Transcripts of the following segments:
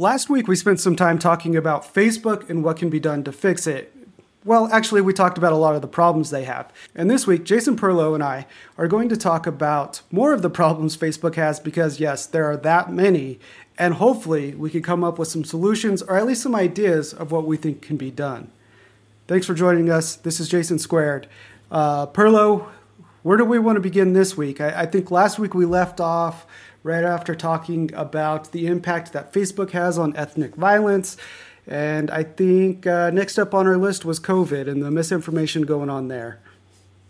Last week, we spent some time talking about Facebook and what can be done to fix it. Well, actually, we talked about a lot of the problems they have. And this week, Jason Perlow and I are going to talk about more of the problems Facebook has because, yes, there are that many. And hopefully, we can come up with some solutions or at least some ideas of what we think can be done. Thanks for joining us. This is Jason Squared. Uh, Perlow, where do we want to begin this week? I, I think last week we left off right after talking about the impact that Facebook has on ethnic violence. And I think uh, next up on our list was COVID and the misinformation going on there.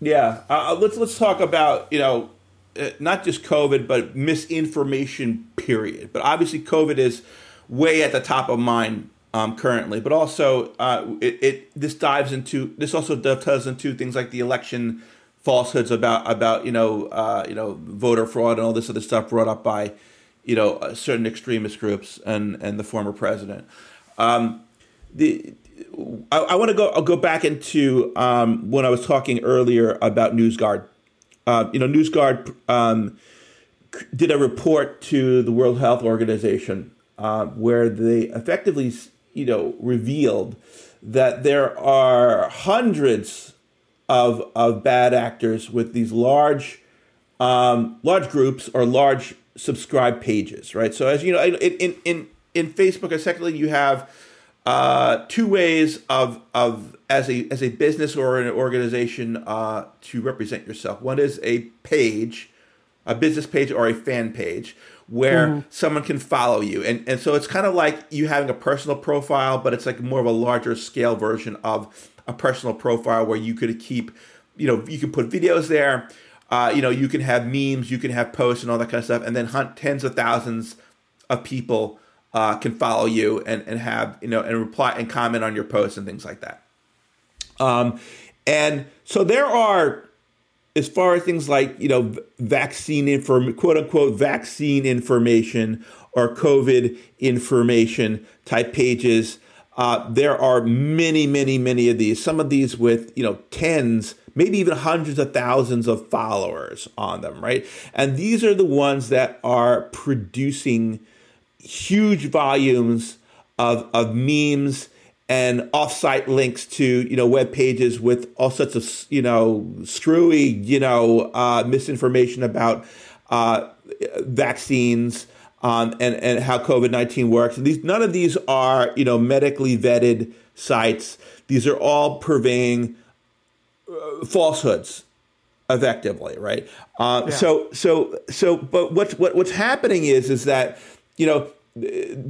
Yeah, uh, let's let's talk about you know uh, not just COVID but misinformation. Period. But obviously, COVID is way at the top of mind um, currently. But also, uh, it, it this dives into this also dovetails into things like the election falsehoods about about you know uh, you know voter fraud and all this other stuff brought up by you know uh, certain extremist groups and and the former president. Um, the I, I want to go. I'll go back into um, when I was talking earlier about NewsGuard. Uh, you know, NewsGuard um, did a report to the World Health Organization uh, where they effectively, you know, revealed that there are hundreds of of bad actors with these large um, large groups or large subscribed pages, right? So as you know, in in in Facebook, secondly, you have uh, two ways of of as a as a business or an organization uh, to represent yourself. One is a page, a business page or a fan page where mm. someone can follow you, and and so it's kind of like you having a personal profile, but it's like more of a larger scale version of a personal profile where you could keep, you know, you can put videos there. Uh, you know, you can have memes, you can have posts and all that kind of stuff, and then hunt tens of thousands of people uh, can follow you and, and have, you know, and reply and comment on your posts and things like that. Um, and so there are, as far as things like, you know, vaccine inform, quote unquote, vaccine information or COVID information type pages uh, there are many, many, many of these. Some of these with you know tens, maybe even hundreds of thousands of followers on them, right? And these are the ones that are producing huge volumes of of memes and offsite links to you know web pages with all sorts of you know screwy you know uh, misinformation about uh, vaccines um, and and how COVID nineteen works. These none of these are you know medically vetted sites. These are all purveying uh, falsehoods effectively, right? Uh, yeah. So so so, but what's what, what's happening is is that you know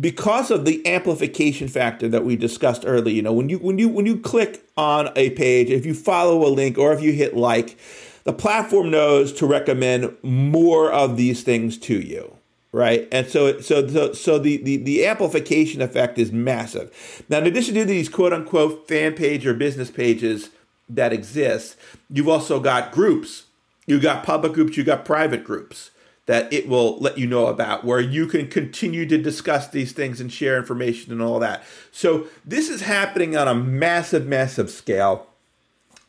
because of the amplification factor that we discussed earlier you know when you when you when you click on a page if you follow a link or if you hit like the platform knows to recommend more of these things to you right? And so, so, so, so the, the, the amplification effect is massive. Now, in addition to these quote unquote fan page or business pages that exist, you've also got groups. You've got public groups, you've got private groups that it will let you know about where you can continue to discuss these things and share information and all that. So this is happening on a massive, massive scale.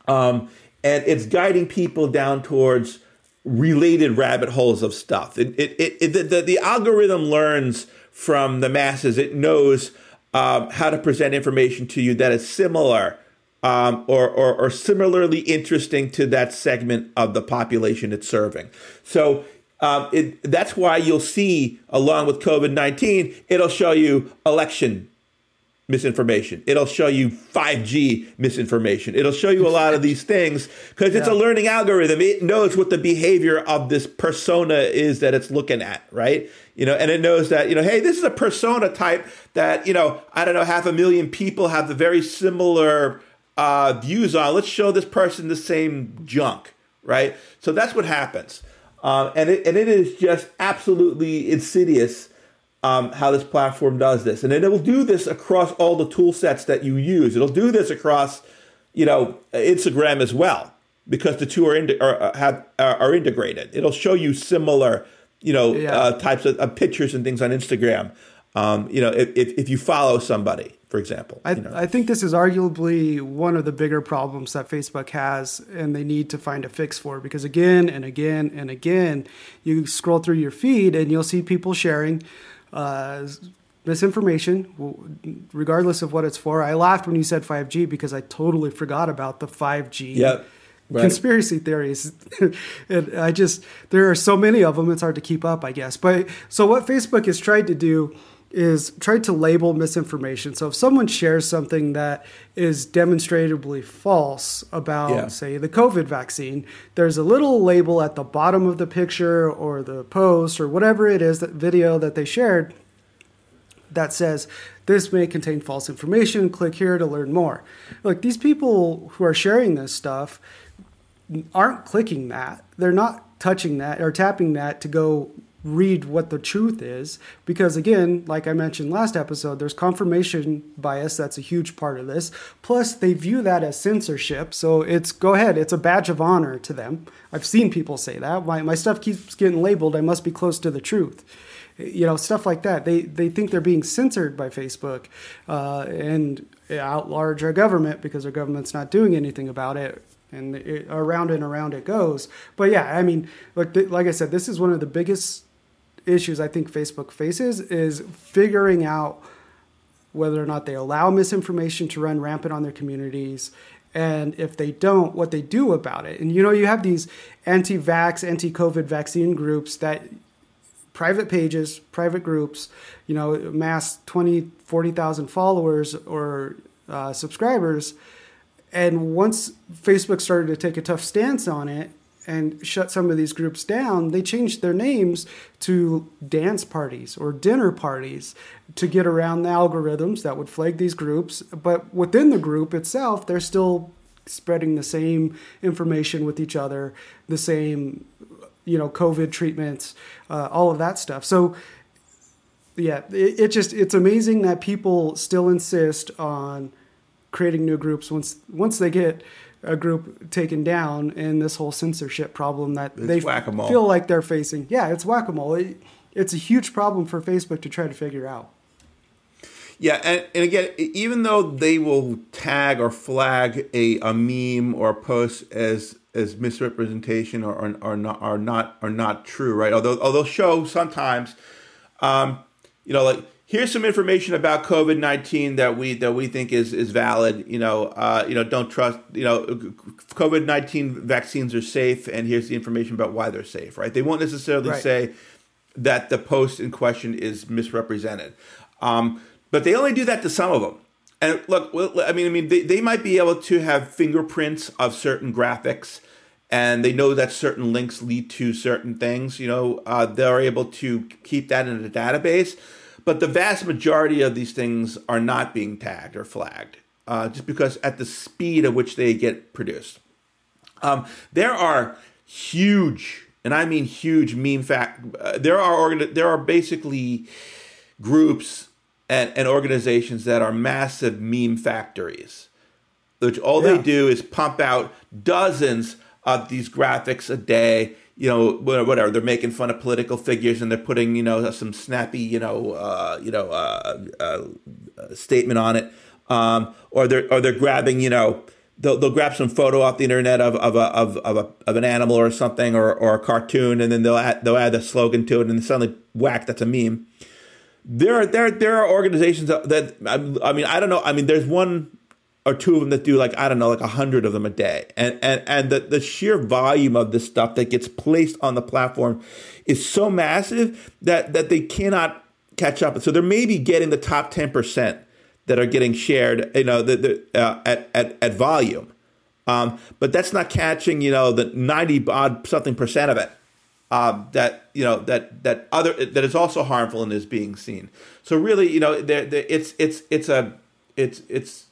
Um, and it's guiding people down towards related rabbit holes of stuff. It, it, it, it the, the, algorithm learns from the masses. It knows um, how to present information to you that is similar um, or, or, or similarly interesting to that segment of the population it's serving. So um, it, that's why you'll see, along with COVID 19, it'll show you election misinformation. It'll show you 5G misinformation. It'll show you a lot of these things because it's yeah. a learning algorithm. It knows what the behavior of this persona is that it's looking at, right? You know, and it knows that, you know, hey, this is a persona type that, you know, I don't know, half a million people have the very similar uh, views on. Let's show this person the same junk, right? So that's what happens. Um, and, it, and it is just absolutely insidious um, how this platform does this, and it will do this across all the tool sets that you use. It'll do this across, you know, Instagram as well because the two are, in, are have are integrated. It'll show you similar, you know, yeah. uh, types of, of, pictures and things on Instagram. Um, you know, if, if you follow somebody, for example. I, you know. I think this is arguably one of the bigger problems that Facebook has, and they need to find a fix for because again and again and again, you scroll through your feed and you'll see people sharing. Uh, misinformation, regardless of what it's for. I laughed when you said 5G because I totally forgot about the 5G yep. Right. conspiracy theories. and I just there are so many of them; it's hard to keep up, I guess. But so what Facebook has tried to do is try to label misinformation. So if someone shares something that is demonstrably false about, yeah. say, the COVID vaccine, there's a little label at the bottom of the picture or the post or whatever it is that video that they shared that says this may contain false information. Click here to learn more. Look, these people who are sharing this stuff aren't clicking that. They're not touching that or tapping that to go read what the truth is. Because again like i mentioned last episode there's confirmation bias that's a huge part of this. Plus they view that as censorship. So it's go ahead it's a badge of honor to them. I've seen people say that. My, my stuff keeps getting labeled. I must be close to the truth. You know stuff like that. They they think they're being censored by facebook uh, and outlarge our government because our government's not doing anything about it. And it, around and around it goes. But yeah i mean like like i said this is one of the biggest issues I think Facebook faces is figuring out whether or not they allow misinformation to run rampant on their communities. And if they don't what they do about it. And you know you have these anti-vax anti-covid vaccine groups that private pages private groups you know mass 20 40,000 followers or uh, subscribers. And once facebook started to take a tough stance on it and shut some of these groups down, they changed their names to dance parties or dinner parties to get around the algorithms that would flag these groups. But within the group itself, they're still spreading the same information with each other, the same, you know, COVID treatments, uh, all of that stuff. So, yeah, it, it just it's amazing that people still insist on creating new groups once once they get a group taken down in this whole censorship problem that it's they whack-a-mole. feel like they're facing. Yeah, it's whack a mole. It, it's a huge problem for Facebook to try to figure out. Yeah, and, and again, even though they will tag or flag a, a meme or a post as as misrepresentation or, or, or not are not are not true, right? Although although show sometimes, um, you know, like here's some information about COVID nineteen that we that we think is is valid. You know, uh, you know, don't trust. You know, COVID nineteen vaccines are safe, and here's the information about why they're safe. Right? They won't necessarily right. say that the post in question is misrepresented, um, but they only do that to some of them. And look, I mean, I mean, they, they might be able to have fingerprints of certain graphics and they know that certain links lead to certain things. You know, uh, they're able to keep that in a database. But the vast majority of these things are not being tagged or flagged, uh, just because at the speed at which they get produced. Um, there are huge, and I mean huge meme fact. Uh, there are organ- there are basically groups and, and organizations that are massive meme factories, which all yeah. they do is pump out dozens of these graphics a day you know, whatever. They're making fun of political figures and they're putting, you know, some snappy, you know, uh, you know, uh, uh, statement on it, um, or they're or they're grabbing, you know, they'll, they'll grab some photo off the internet of of a, of of, a, of an animal or something or, or a cartoon, and then they'll add they'll add a slogan to it, and suddenly whack, that's a meme. There are there there are organizations that, that I mean I don't know I mean there's one or two of them that do like I don't know, like a hundred of them a day, and and and the the sheer volume of this stuff that gets placed on the platform is so massive that that they cannot catch up. So they're maybe getting the top ten percent that are getting shared, you know, the, the, uh, at, at at volume, um, but that's not catching, you know, the ninety odd something percent of it. Uh, that you know that that other that is also harmful and is being seen. So really, you know, there it's it's it's a it's it's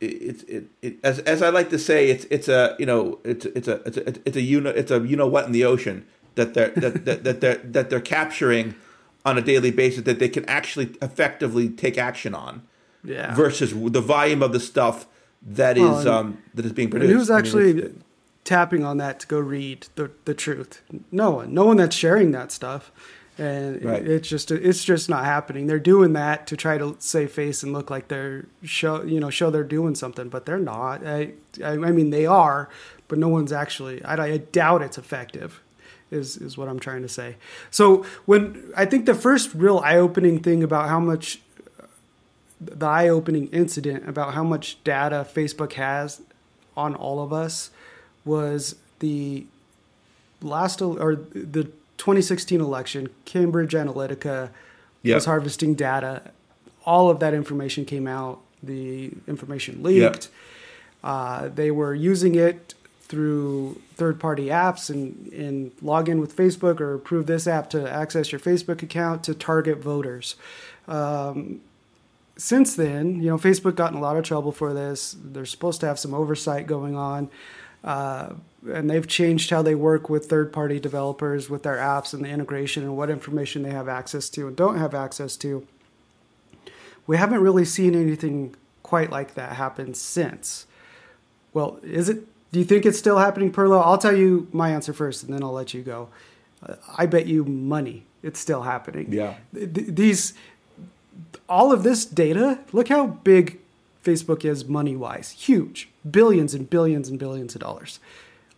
it's it, it, as as I like to say it's it's a you know it's it's a it's a it's a you know it's a you know what in the ocean that they're that, that, that they're that they're capturing on a daily basis that they can actually effectively take action on. Yeah. Versus the volume of the stuff that well, is um that is being produced. Who's I mean, actually tapping on that to go read the the truth? No one. No one that's sharing that stuff. And Right. it's just it's just not happening. They're doing that to try to save face and look like they're show you know show they're doing something, but they're not. I I, I mean they are, but no one's actually. I, I doubt it's effective. Is is what I'm trying to say. So when I think the first real eye opening thing about how much the eye opening incident about how much data Facebook has on all of us was the last or the 2016 election. Cambridge Analytica Yep. was harvesting data. All of that information came out. The information leaked. Uh, they were using it through third-party apps and, and log in with Facebook or approve this app to access your Facebook account to target voters. Um, since then, you know, Facebook got in a lot of trouble for this. They're supposed to have some oversight going on. Uh, and they've changed how they work with third party developers with their apps and the integration and what information they have access to and don't have access to. We haven't really seen anything quite like that happen since. Well, is it? Do you think it's still happening, Perlow? I'll tell you my answer first, and then I'll let you go. Uh, I bet you money it's still happening. Yeah. Th- th- these all of this data, look how big Facebook is money wise. Huge. Billions and billions and billions of dollars.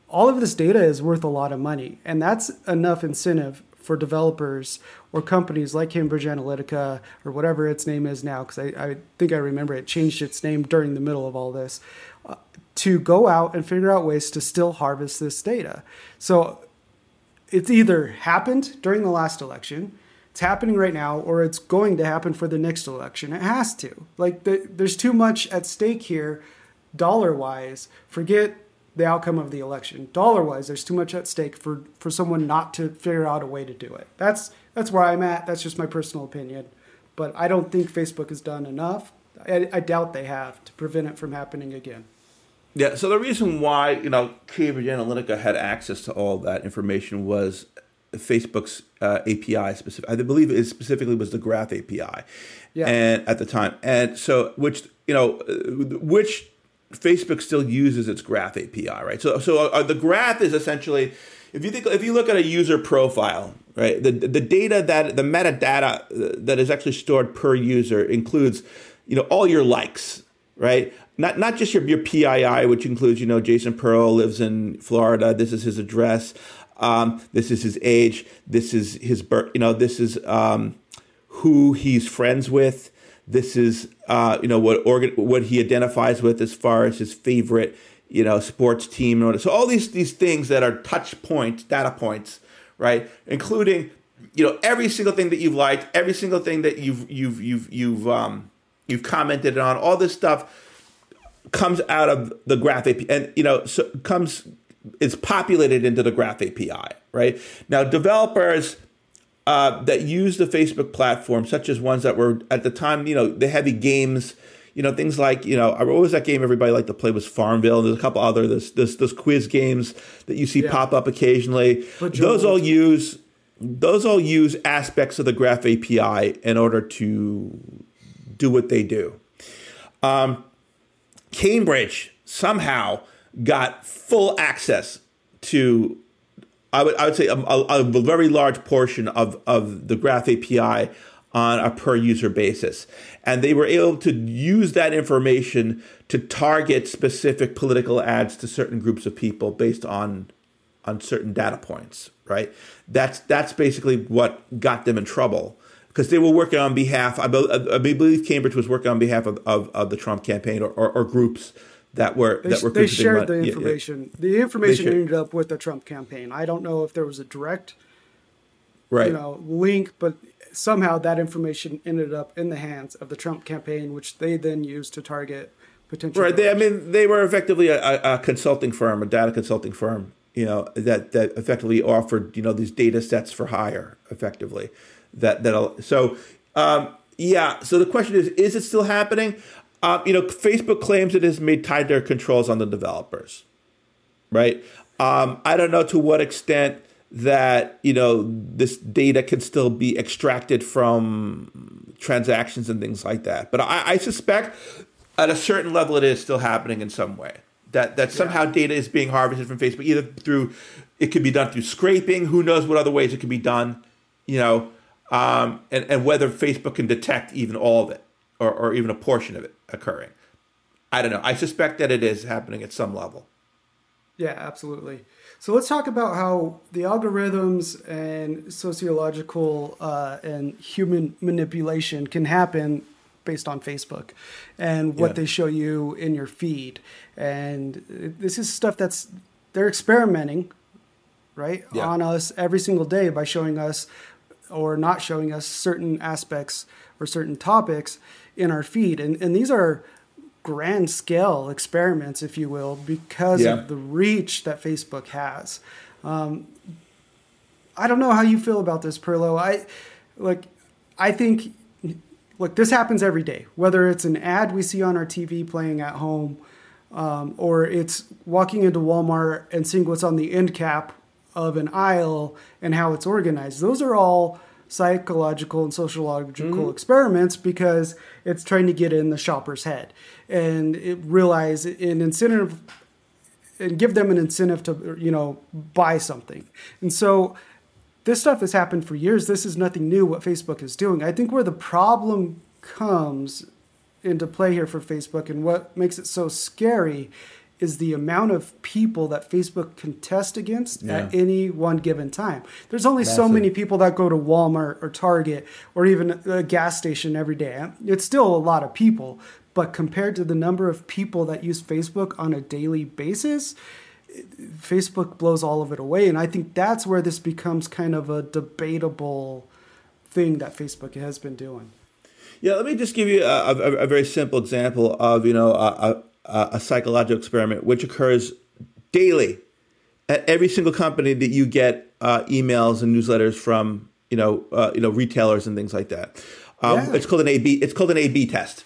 All of this data is worth a lot of money. And that's enough incentive for developers or companies like Cambridge Analytica or whatever its name is now, because I, I think I remember it changed its name during the middle of all this, uh, to go out and figure out ways to still harvest this data. So it's either happened during the last election, it's happening right now, or it's going to happen for the next election. It has to. Like, the, there's too much at stake here, dollar wise. Forget the outcome of the election. Dollar wise, there's too much at stake for, for someone not to figure out a way to do it. That's that's where I'm at. That's just my personal opinion. But I don't think Facebook has done enough. I, I doubt they have to prevent it from happening again. Yeah, so the reason why you know Cambridge Analytica had access to all that information was Facebook's uh, API specific. I believe it specifically was the Graph API, Yeah. and at the time, and so which you know uh, which Facebook still uses its Graph API, right? So so uh, the Graph is essentially if you think if you look at a user profile, right, the the data that the metadata uh, that is actually stored per user includes you know all your likes, right? Not not just your your PII, which includes you know Jason Pearl lives in Florida. This is his address. Um, this is his age. This is his birth. You know, this is um, who he's friends with. This is uh, you know what organ what he identifies with as far as his favorite you know sports team. So all these these things that are touch points, data points, right? Including you know every single thing that you've liked, every single thing that you've you've you've you've um, you've commented on. All this stuff comes out of the Graph API, and you know, so comes it's populated into the Graph API, right? Now, developers uh, that use the Facebook platform, such as ones that were at the time, you know, the heavy games, you know, things like, you know, what was that game everybody liked to play was Farmville. and There's a couple other this this those quiz games that you see Yeah. pop up occasionally. Those all use those all use aspects of the Graph API in order to do what they do. Um, Cambridge somehow got full access to, I would, I would say, a, a, a very large portion of, of the Graph API on a per user basis. And they were able to use that information to target specific political ads to certain groups of people based on on certain data points, right? That's that's basically what got them in trouble because they were working on behalf. I, be, I believe Cambridge was working on behalf of, of, of the Trump campaign or, or, or groups that were They, that were they shared the yeah, yeah. information. The information ended up with the Trump campaign. I don't know if there was a direct, right? you know, link, but somehow that information ended up in the hands of the Trump campaign, which they then used to target potential. Right. They, I mean, they were effectively a, a, a consulting firm, a data consulting firm, you know, that, that effectively offered, you know, these data sets for hire effectively. That, that, so, um, yeah. So the question is, is it still happening? Um, you know, Facebook claims it has made tighter controls on the developers, right? Um, I don't know to what extent that you know this data can still be extracted from transactions and things like that. But I, I suspect at a certain level it is still happening in some way. That that somehow yeah. data is being harvested from Facebook, either through it could be done through scraping. Who knows what other ways it could be done? You know, um, and and whether Facebook can detect even all of it or, or even a portion of it occurring. I don't know. I suspect that it is happening at some level. Yeah, absolutely. So let's talk about how the algorithms and sociological uh, and human manipulation can happen based on Facebook and what yeah. they show you in your feed. And this is stuff that's they're experimenting, right, yeah. on us every single day by showing us or not showing us certain aspects or certain topics in our feed. And and these are grand scale experiments, if you will, because yeah. of the reach that Facebook has. Um, I don't know how you feel about this, Perlow. I like. I think, look, this happens every day. Whether it's an ad we see on our TV playing at home, um, or it's walking into Walmart and seeing what's on the end cap of an aisle and how it's organized. Those are all psychological and sociological mm-hmm. experiments because it's trying to get in the shopper's head and it realize an incentive and give them an incentive to you know buy something. And so this stuff has happened for years. This is nothing new what facebook is doing. I think where the problem comes into play here for facebook and what makes it so scary is the amount of people that Facebook can test against yeah. at any one given time. There's only Massive. so many people that go to Walmart or Target or even a gas station every day. It's still a lot of people, but compared to the number of people that use Facebook on a daily basis, Facebook blows all of it away. And I think that's where this becomes kind of a debatable thing that Facebook has been doing. Yeah, let me just give you a, a, a very simple example of you know a, uh, a psychological experiment which occurs daily at every single company that you get uh, emails and newsletters from you know uh, you know retailers and things like that. Um, yeah. It's called an A/B. It's called an A/B test.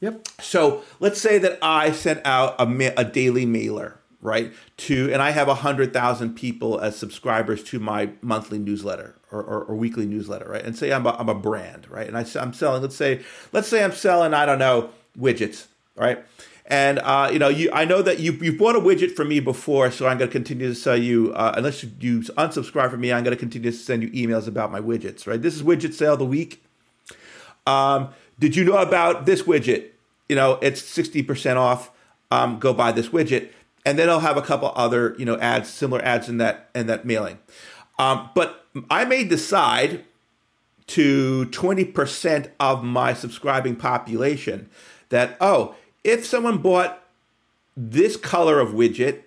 Yep. So let's say that I sent out a, ma- a daily mailer, right? To and I have hundred thousand people as subscribers to my monthly newsletter or, or, or, weekly newsletter, right? And say I'm a, I'm a brand, right? And I, I'm selling. Let's say let's say I'm selling I don't know widgets, right? And uh, you know, you I know that you you've bought a widget from me before, so I'm going to continue to sell you. Uh, unless you, you unsubscribe from me, I'm going to continue to send you emails about my widgets. Right? This is widget sale of the week. Um, did you know about this widget? You know, it's sixty percent off. Um, go buy this widget, and then I'll have a couple other you know ads, similar ads in that in that mailing. Um, but I may decide to 20% of my subscribing population that, oh, if someone bought this color of widget,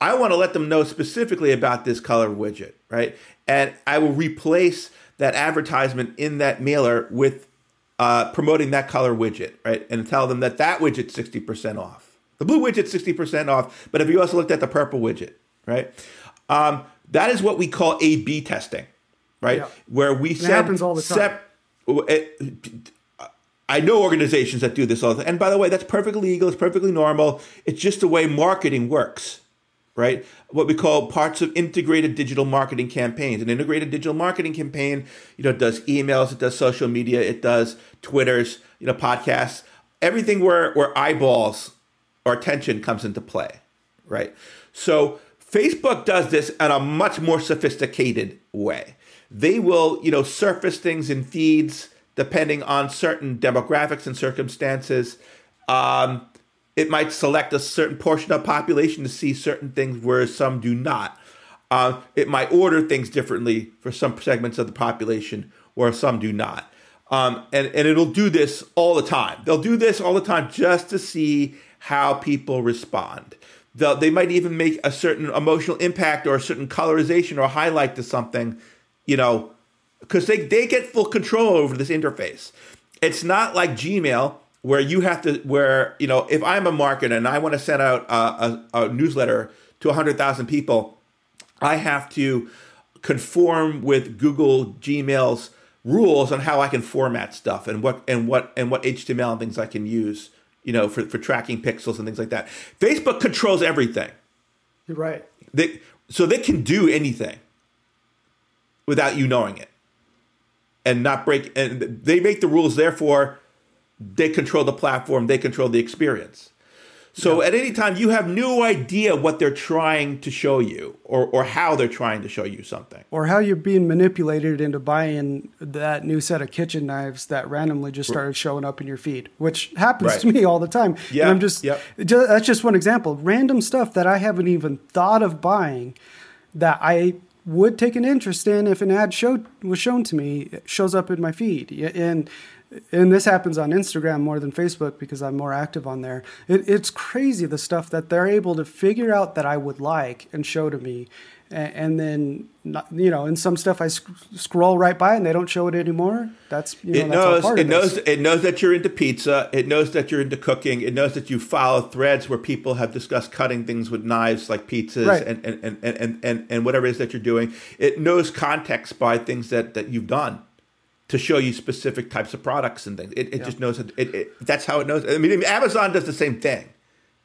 I want to let them know specifically about this color widget, right? And I will replace that advertisement in that mailer with uh, promoting that color widget, right? And tell them that that widget's 60% off. The blue widget's 60% off, but if you also looked at the purple widget, right? Um, that is what we call A B testing, right? Yeah. Where we it happens all the time. Sep- it, I know organizations that do this all the time. And by the way, that's perfectly legal. It's perfectly normal. It's just the way marketing works, right? What we call parts of integrated digital marketing campaigns. An integrated digital marketing campaign, you know, does emails, it does social media, it does Twitters, you know, podcasts, everything where, where eyeballs or attention comes into play, right? So Facebook does this in a much more sophisticated way. They will, you know, surface things in feeds depending on certain demographics and circumstances. Um, it might select a certain portion of population to see certain things, whereas some do not. Uh, it might order things differently for some segments of the population, where some do not. Um, and, and it'll do this all the time. They'll do this all the time just to see how people respond. They'll, they might even make a certain emotional impact or a certain colorization or highlight to something, you know, because they, they get full control over this interface. It's not like Gmail where you have to where you know if I'm a marketer and I want to send out a, a, a newsletter to 100,000 people, I have to conform with Google Gmail's rules on how I can format stuff and what and what and what HTML and things I can use, you know, for, for tracking pixels and things like that. Facebook controls everything. You're right. They, so they can do anything without you knowing it, and not break. And they make the rules. Therefore, they control the platform. They control the experience. So yeah. at any time, you have no idea what they're trying to show you or, or how they're trying to show you something. Or how you're being manipulated into buying that new set of kitchen knives that randomly just started showing up in your feed, which happens right. to me all the time. Yeah. And I'm just, yep. just, that's just one example. Random stuff that I haven't even thought of buying that I would take an interest in if an ad showed was shown to me shows up in my feed. And and this happens on Instagram more than Facebook because I'm more active on there. It, it's crazy the stuff that they're able to figure out that I would like and show to me, and, and then not, you know, in some stuff I sc- scroll right by and they don't show it anymore. That's you know, it knows it knows it knows that you're into pizza. It knows that you're into cooking. It knows that you follow threads where people have discussed cutting things with knives like pizzas right. and, and, and, and, and, and whatever it is that you're doing. It knows context by things that, that you've done to show you specific types of products and things. It, it yeah. just knows it, it, That's how it knows. I mean, Amazon does the same thing,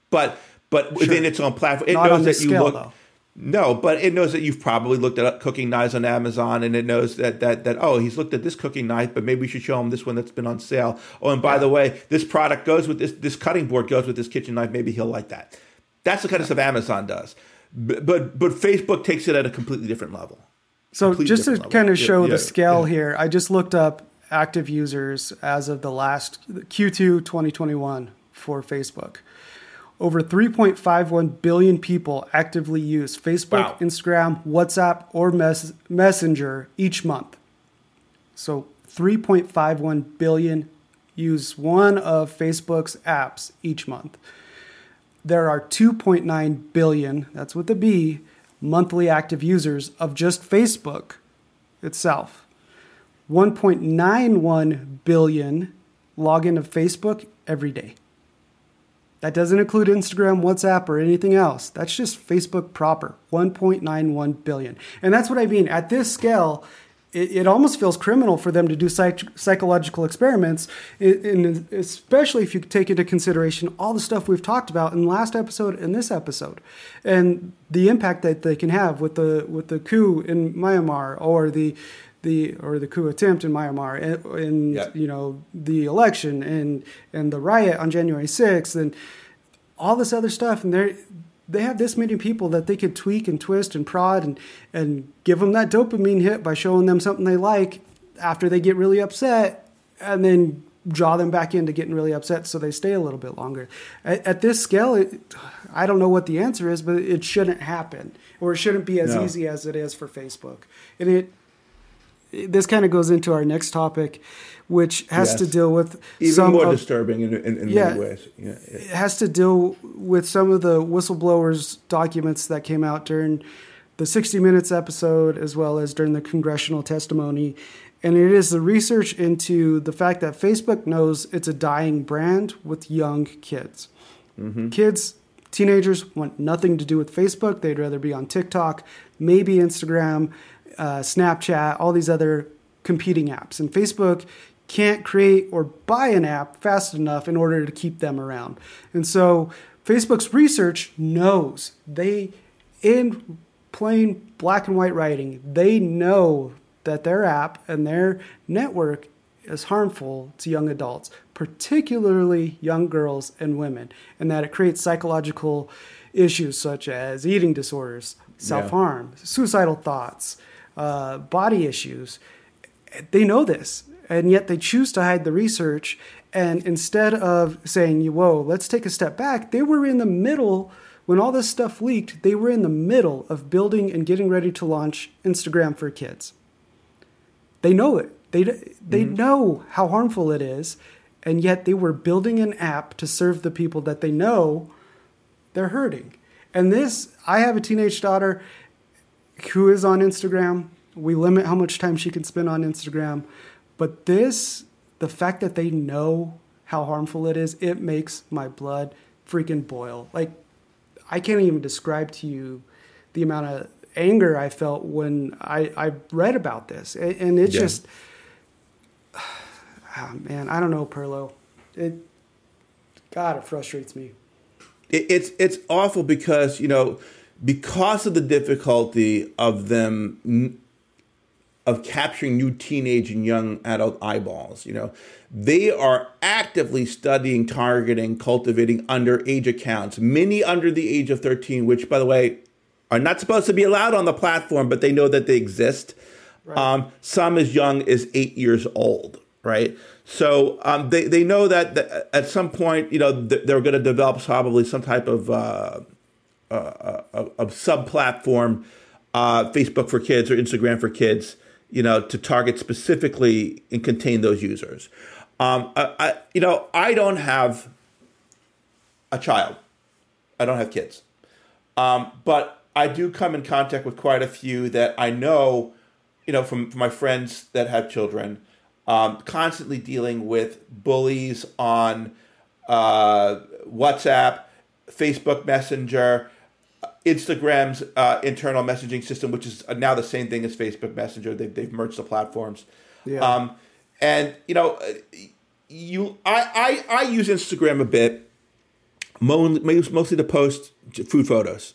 but but sure. within its own platform, it Not knows that scale, you look. Though. No, but it knows that you've probably looked at cooking knives on Amazon, and it knows that that that oh, he's looked at this cooking knife, but maybe we should show him this one that's been on sale. Oh, and by yeah. the way, this product goes with this this cutting board goes with this kitchen knife. Maybe he'll like that. That's the kind of stuff Amazon does, but but, but Facebook takes it at a completely different level. So just to level. kind of show yeah, the scale yeah. here, I just looked up active users as of the last Q2 2021 for Facebook. Over 3.51 billion people actively use Facebook, wow. Instagram, WhatsApp, or Mes- Messenger each month. So 3.51 billion use one of Facebook's apps each month. There are 2.9 billion, that's with the B, monthly active users of just Facebook itself. 1.91 billion log into Facebook every day. That doesn't include Instagram, WhatsApp, or anything else. That's just Facebook proper. 1.91 billion. And that's what I mean. At this scale, it, it almost feels criminal for them to do psych- psychological experiments, and especially if you take into consideration all the stuff we've talked about in the last episode and this episode, and the impact that they can have with the with the coup in Myanmar or the the or the coup attempt in Myanmar and, and yep. you know the election and and the riot on January 6th and all this other stuff and they they have this many people that they could tweak and twist and prod and and give them that dopamine hit by showing them something they like after they get really upset and then draw them back into getting really upset so they stay a little bit longer. At, at this scale, it, I don't know what the answer is, but it shouldn't happen or it shouldn't be as no. easy as it is for Facebook. And it this kind of goes into our next topic, which has yes. to deal with even some more of, disturbing in, in, in yeah, many ways. Yeah, yeah. It has to deal with some of the whistleblowers' documents that came out during the 60 Minutes episode, as well as during the congressional testimony. And it is the research into the fact that Facebook knows it's a dying brand with young kids. Mm-hmm. Kids, teenagers want nothing to do with Facebook. They'd rather be on TikTok, maybe Instagram uh, Snapchat, all these other competing apps. And Facebook can't create or buy an app fast enough in order to keep them around. And so Facebook's research knows they, in plain black and white writing, they know that their app and their network is harmful to young adults, particularly young girls and women, and that it creates psychological issues such as eating disorders, self harm, yeah. suicidal thoughts, uh, body issues. They know this, and yet they choose to hide the research. And instead of saying, whoa, let's take a step back, they were in the middle, when all this stuff leaked, they were in the middle of building and getting ready to launch Instagram for kids. They know it. They, they mm-hmm. know how harmful it is, and yet they were building an app to serve the people that they know they're hurting. And this, I have a teenage daughter, who is on Instagram. We limit how much time she can spend on Instagram. But this, the fact that they know how harmful it is, it makes my blood freaking boil. Like, I can't even describe to you the amount of anger I felt when I, I read about this. And it yeah. just, oh man, I don't know, Perlow. It, God, it frustrates me. It, it's, it's awful because, you know, because of the difficulty of them of capturing new teenage and young adult eyeballs. You know, they are actively studying, targeting, cultivating underage accounts, many under the age of 13, which, by the way, are not supposed to be allowed on the platform, but they know that they exist. Right. Um, some as young as eight years old, right? So um, they, they know that, that, at some point, you know, they're going to develop probably some type of uh, uh, uh, of sub platform, uh, Facebook for kids or Instagram for kids, you know, to target specifically and contain those users. Um, I, I, you know, I don't have a child. I don't have kids. Um, but I do come in contact with quite a few that I know, you know, from, from my friends that have children, um, constantly dealing with bullies on uh, WhatsApp, Facebook Messenger, Instagram's uh, internal messaging system, which is now the same thing as Facebook Messenger. They've, they've merged the platforms. Yeah. Um, and you know, you I, I I use Instagram a bit, mostly to post food photos.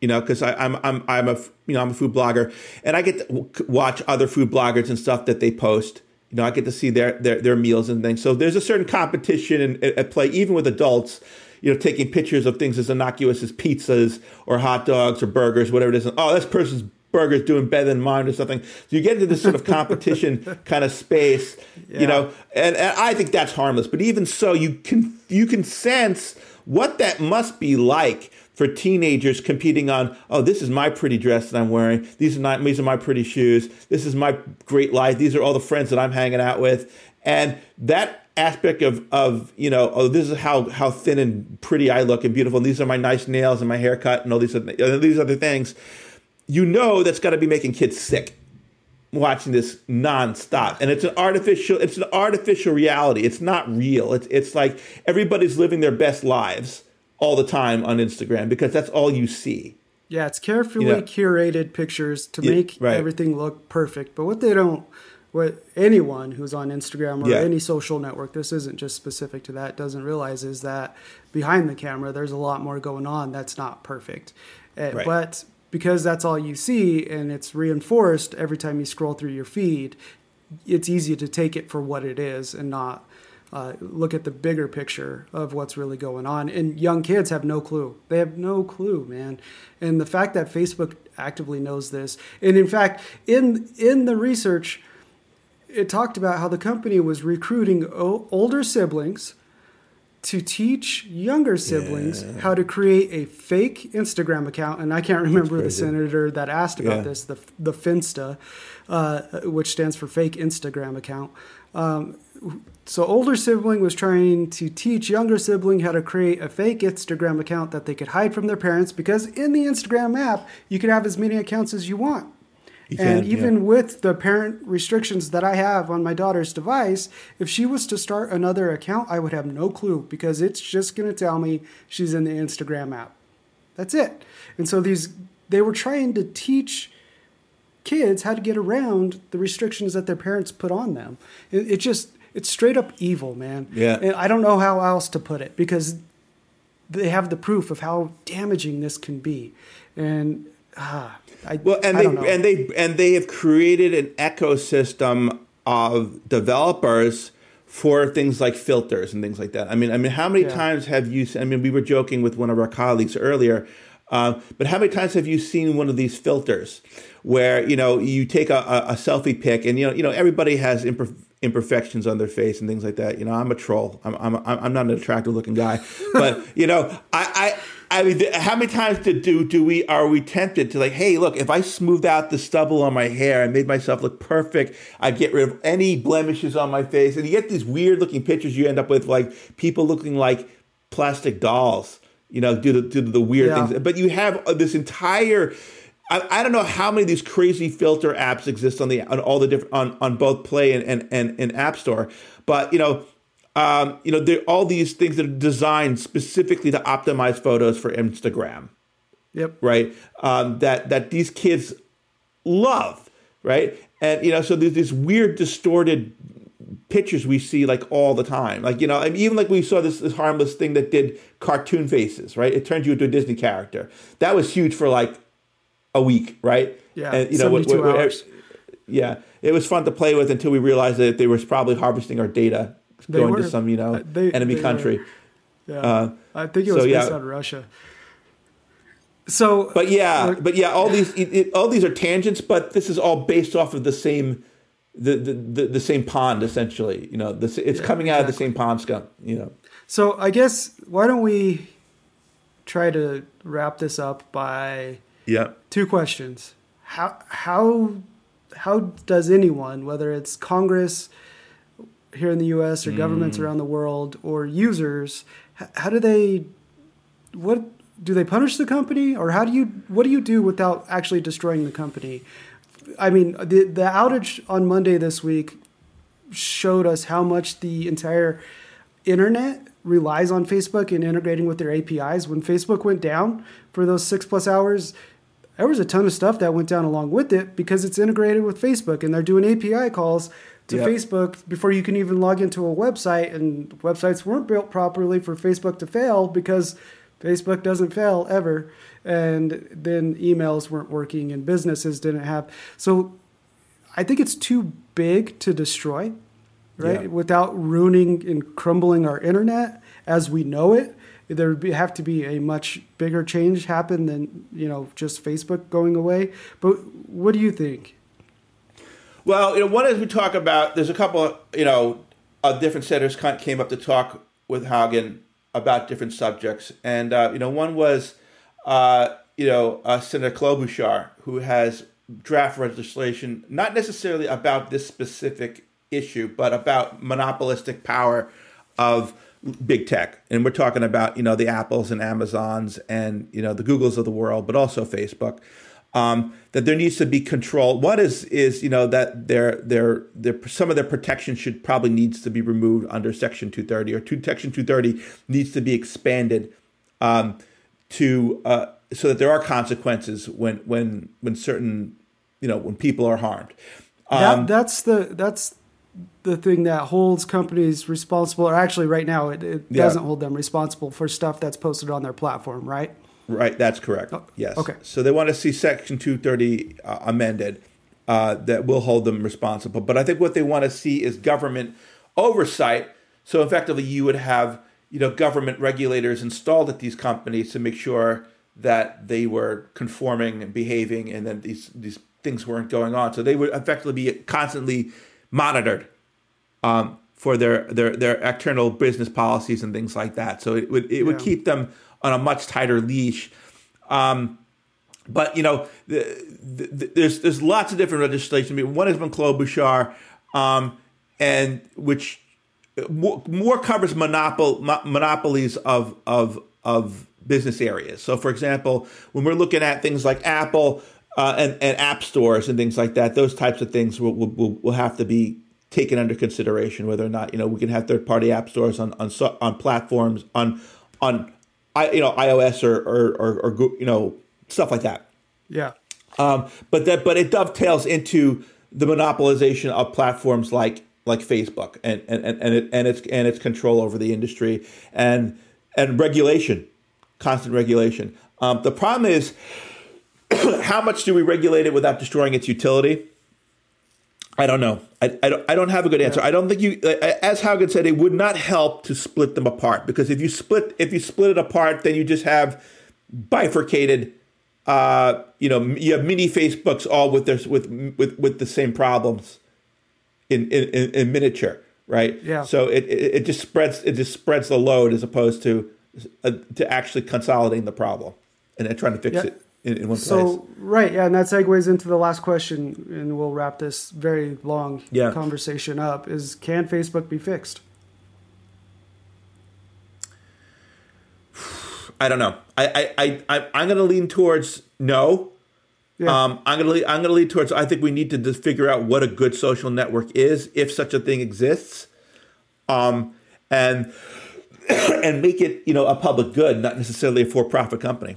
You know, because I'm I'm I'm a you know I'm a food blogger, and I get to watch other food bloggers and stuff that they post. You know, I get to see their their their meals and things. So there's a certain competition at play, even with adults you know, taking pictures of things as innocuous as pizzas or hot dogs or burgers, whatever it is. oh, this person's burger is doing better than mine or something. So you get into this sort of competition kind of space, yeah. you know, and, and I think that's harmless. But even so, you can you can sense what that must be like for teenagers competing on, oh, this is my pretty dress that I'm wearing. These are not these are my pretty shoes. This is my great life. These are all the friends that I'm hanging out with. And that aspect of of you know oh this is how how thin and pretty I look and beautiful. And these are my nice nails and my haircut and all these other, these other things. You know that's got to be making kids sick watching this nonstop. And it's an artificial it's an artificial reality. It's not real. It's it's like everybody's living their best lives all the time on Instagram because that's all you see. Yeah it's carefully you know? curated pictures to make right. everything look perfect but what they don't what anyone who's on Instagram or yeah. any social network, this isn't just specific to that, doesn't realize is that behind the camera, there's a lot more going on that's not perfect. Eh, right. But because that's all you see and it's reinforced every time you scroll through your feed, it's easy to take it for what it is and not uh, look at the bigger picture of what's really going on. And young kids have no clue. They have no clue, man. And the fact that Facebook actively knows this, and in fact, in in the research, it talked about how the company was recruiting o- older siblings to teach younger siblings yeah. how to create a fake Instagram account. And I can't remember the senator that asked about yeah. this, the, the Finsta, uh, which stands for fake Instagram account. Um, so older sibling was trying to teach younger sibling how to create a fake Instagram account that they could hide from their parents because in the Instagram app, you could have as many accounts as you want and even yeah. with the parent restrictions that I have on my daughter's device, if she was to start another account, I would have no clue because it's just going to tell me she's in the Instagram app. That's it. And so these they were trying to teach kids how to get around the restrictions that their parents put on them. It, it just it's straight up evil, man. Yeah. And I don't know how else to put it because they have the proof of how damaging this can be. And ah, I, well, and they and they and they have created an ecosystem of developers for things like filters and things like that. I mean, I mean, how many yeah. times have you? I mean, we were joking with one of our colleagues earlier, uh, but how many times have you seen one of these filters where you know you take a, a, a selfie pic and you know you know everybody has imperf- imperfections on their face and things like that. You know, I'm a troll. I'm I'm I'm not an attractive looking guy, but you know, I. I I mean, how many times do, do do we are we tempted to like, hey, look, if I smoothed out the stubble on my hair and made myself look perfect, I'd get rid of any blemishes on my face, and you get these weird looking pictures. You end up with like people looking like plastic dolls, you know, due to, due to the weird yeah. things. But you have uh, this entire. I, I, don't know how many of these crazy filter apps exist on the on all the different on, on both Play and, and, and, and App Store, but you know um, you know, there all these things that are designed specifically to optimize photos for Instagram. Yep. Right. Um, that that these kids love. Right. And you know, so there's these weird distorted pictures we see like all the time. Like you know, I mean, even like we saw this, this harmless thing that did cartoon faces. Right. It turned you into a Disney character. That was huge for like a week. Right. Yeah. And, you know, 72 what, what, hours yeah, it was fun to play with until we realized that they were probably harvesting our data, They going were. to some you know Uh, they- enemy they country. Yeah, Uh, I think it so, was based yeah. of Russia. So, But yeah, Like- but yeah, all these it, it, all these are tangents, but this is all based off of the same the the, the, the same pond essentially. You know, this it's coming out of the same pond scum. You know. so I guess why don't we try to wrap this up by Yeah. two questions? How how how does anyone, whether it's Congress here in the U.S. or Mm. governments around the world or users, how do they what do they punish the company or how do you what do you do without actually destroying the company? I mean, the the outage on Monday this week showed us how much the entire internet relies on Facebook and integrating with their APIs. When Facebook went down for those six plus hours, there was a ton of stuff that went down along with it because it's integrated with Facebook and they're doing API calls to Yep. Facebook before you can even log into a website. And websites weren't built properly for Facebook to fail because Facebook doesn't fail ever. And then emails weren't working and businesses didn't have. So I think it's too big to destroy, right? Without ruining and crumbling our internet as we know it. There would be, have to be a much bigger change happen than you know just Facebook going away. But what do you think? Well, you know, one is we talk about. There's a couple, of, you know, of different senators came up to talk with Haugen about different subjects, and uh, you know, one was, uh, you know, uh, Senator Klobuchar, who has draft legislation, not necessarily about this specific issue, but about monopolistic power of big tech, and we're talking about you know the Apples and Amazons and you know the Googles of the world, but also Facebook um, that there needs to be control. One is is you know that their their their some of their protection should probably needs to be removed under Section 230 or two, Section 230 needs to be expanded um, to uh, so that there are consequences when when when certain you know when people are harmed. Um, that, that's the that's the thing that holds companies responsible. Or actually, right now, it, it Yeah. doesn't hold them responsible for stuff that's posted on their platform, right? Right, that's correct. yes. Oh, okay. So they want to see Section 230 uh, amended uh, that will hold them responsible. But I think what they want to see is government oversight. So effectively, you would have you know government regulators installed at these companies to make sure that they were conforming and behaving, and then these these things weren't going on. So they would effectively be constantly monitored um, for their, their their external business policies and things like that. So it would it would keep them on a much tighter leash. Um, but you know, the, the, there's there's lots of different legislation. I mean, one has been Klobuchar, um, and which more, more covers monopol, mo- monopolies of of of business areas. So, for example, when we're looking at things like Apple uh, and and app stores and things like that, those types of things will will, will have to be taken under consideration. Whether or not you know we can have third party app stores on on on platforms on on I you know iOS or or, or, or you know stuff like that. Yeah. Um, but that but it dovetails into the monopolization of platforms like like Facebook and and, and, and, it, and its and its control over the industry and and regulation, constant regulation. Um, the problem is how much do we regulate it without destroying its utility? I don't know. I, I, don't, I don't have a good answer. I don't think you, as Haugen said, it would not help to split them apart because if you split if you split it apart, then you just have bifurcated. Uh, you know, you have mini Facebooks all with their with with with the same problems in in, in miniature, right? Yeah. So it, it it just spreads it just spreads the load as opposed to uh, to actually consolidating the problem and then trying to fix Yeah. it in, in one place. So right, yeah, and that segues into the last question, and we'll wrap this very long Yeah. conversation up. Is can Facebook be fixed? I don't know. I I I I'm going to lean towards no. Yeah. Um, I'm going to lead, I'm going to lean towards. I think we need to just figure out what a good social network is, if such a thing exists, um, and and make it you know a public good, not necessarily a for-profit company.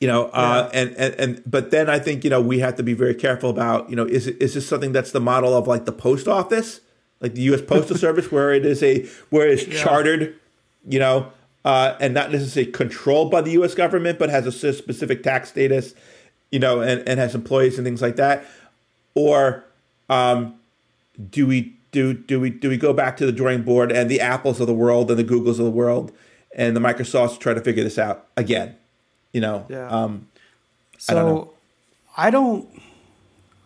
You know, uh, and, and and but then I think you know we have to be very careful about you know is it, is this something that's the model of like the post office, like the U.S. Postal Service, where it is a where it's chartered, you know, uh, and not necessarily controlled by the U.S. government, but has a specific tax status, you know, and, and has employees and things like that. or um, do we do do we do we go back to the drawing board and the apples of the world and the googles of the world and the microsofts try to figure this out again you know Yeah. um, So I don't know. I don't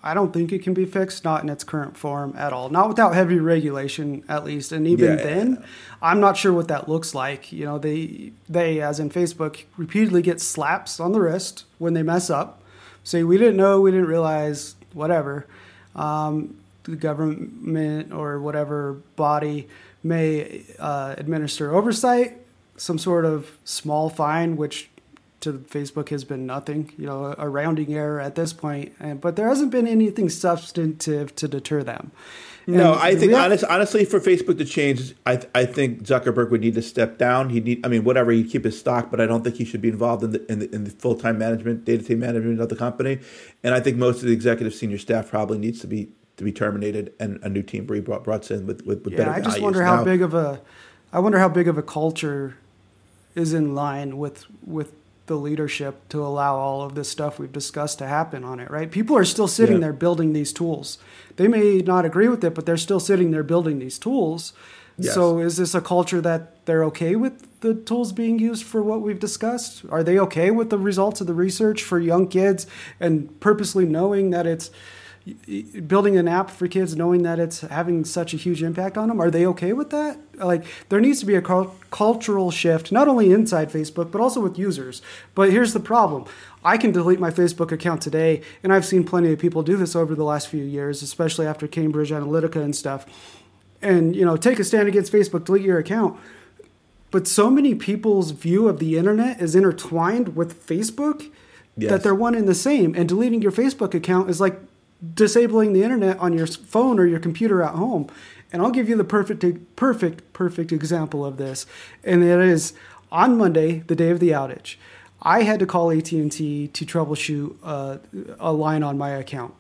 I don't think it can be fixed, not in its current form at all. Not without heavy regulation, at least. And even Yeah, then, yeah. I'm not sure what that looks like. You know, they they, as in Facebook, repeatedly get slaps on the wrist when they mess up. Say we didn't know, we didn't realize, whatever. Um, the government or whatever body may uh, administer oversight, some sort of small fine, which to Facebook has been nothing, you know, a rounding error at this point. And, but there hasn't been anything substantive to deter them. no i think have- honest, honestly for facebook to change I, I think zuckerberg would need to step down he need i mean whatever he'd keep his stock but i don't think he should be involved in the in the, in the full-time management day-to-day management of the company and i think most of the executive senior staff probably needs to be to be terminated and a new team brought, brought in with, with, with Yeah, better I just values. wonder how Now- big of a, I wonder how big of a culture is in line with with the leadership to allow all of this stuff we've discussed to happen on it. Right? People are still sitting Yeah. there building these tools. They may not agree with it, but they're still sitting there building these tools. Yes. So is this a culture that they're okay with the tools being used for what we've discussed? Are they okay with the results of the research for young kids and purposely knowing that it's building an app for kids knowing that it's having such a huge impact on them are they okay with that? Like there needs to be a cultural shift not only inside facebook but also with users. But here's the problem. I can delete my facebook account today and i've seen plenty of people do this over the last few years especially after cambridge analytica and stuff. And you know take a stand against facebook delete your account. But so many people's view of the internet is intertwined with facebook Yes. that they're one and the same and deleting your facebook account is like disabling the internet on your phone or your computer at home. And i'll give you the perfect perfect perfect example of this. And it is on monday the day of the outage i had to call at&t to troubleshoot uh, a line on my account.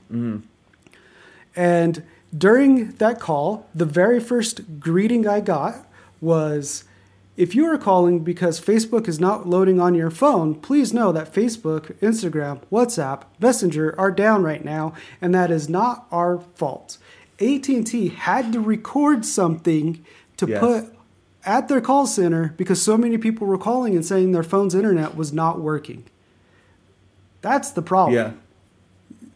And during that call, the very first greeting I got was if you are calling because Facebook is not loading on your phone, please know that Facebook, Instagram, WhatsApp, Messenger are down right now, and that is not our fault. AT&T had to record something to Yes. put at their call center because so many people were calling and saying their phone's internet was not working. That's the problem. yeah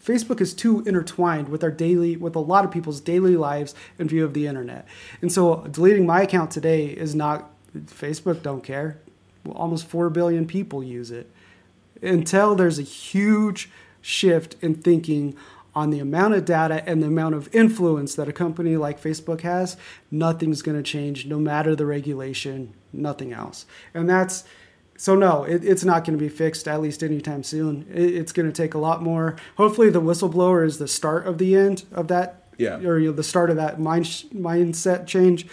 Facebook is too intertwined with our daily, with a lot of people's daily lives in view of the internet. And so deleting my account today is not, Facebook don't care. Well, almost 4 billion people use it. Until there's a huge shift in thinking on the amount of data and the amount of influence that a company like Facebook has, nothing's going to change no matter the regulation, nothing else. And that's, so no, it, it's not going to be fixed at least anytime soon. It, it's going to take a lot more. Hopefully, the whistleblower is the start of the end of that, Yeah. or you know, the start of that mind mindset change.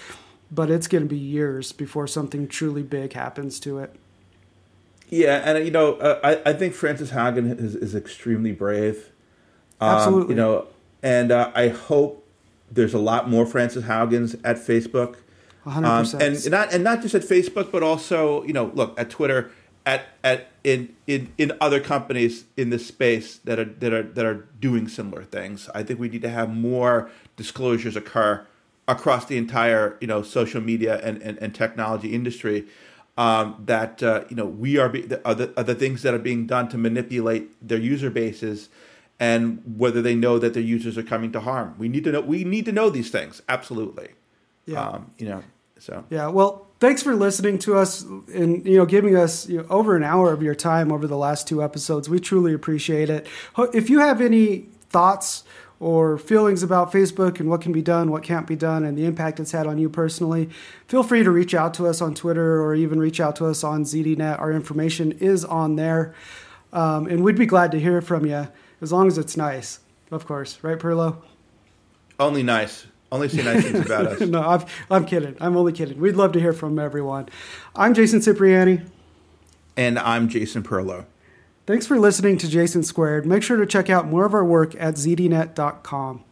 But it's going to be years before something truly big happens to it. Yeah, and you know, uh, I I think Frances Haugen is, is extremely brave. Um, Absolutely. You know, and uh, I hope there's a lot more Frances Haugens at Facebook. 100%. Um, and not and not just at Facebook, but also you know, look at Twitter, at at in in in other companies in this space that are that are that are doing similar things. I think we need to have more disclosures occur across the entire you know social media and and, and technology industry. Um, that uh, you know we are, be, the, are, the, are the things that are being done to manipulate their user bases, and whether they know that their users are coming to harm. We need to know. We need to know these things. Absolutely. Yeah. Um, you know. So. Yeah, well, thanks for listening to us and you know giving us you know, over an hour of your time over the last two episodes. We truly appreciate it. If you have any thoughts or feelings about Facebook and what can be done, what can't be done, and the impact it's had on you personally, feel free to reach out to us on Twitter or even reach out to us on ZDNet. Our information is on there, um, and we'd be glad to hear from you as long as it's nice, of course. Right, Perlow? Only nice. Only say nice things about us. no, I'm, I'm kidding. I'm only kidding. We'd love to hear from everyone. I'm Jason Cipriani. And I'm Jason Perlow. Thanks for listening to Jason Squared. Make sure to check out more of our work at zdnet.com.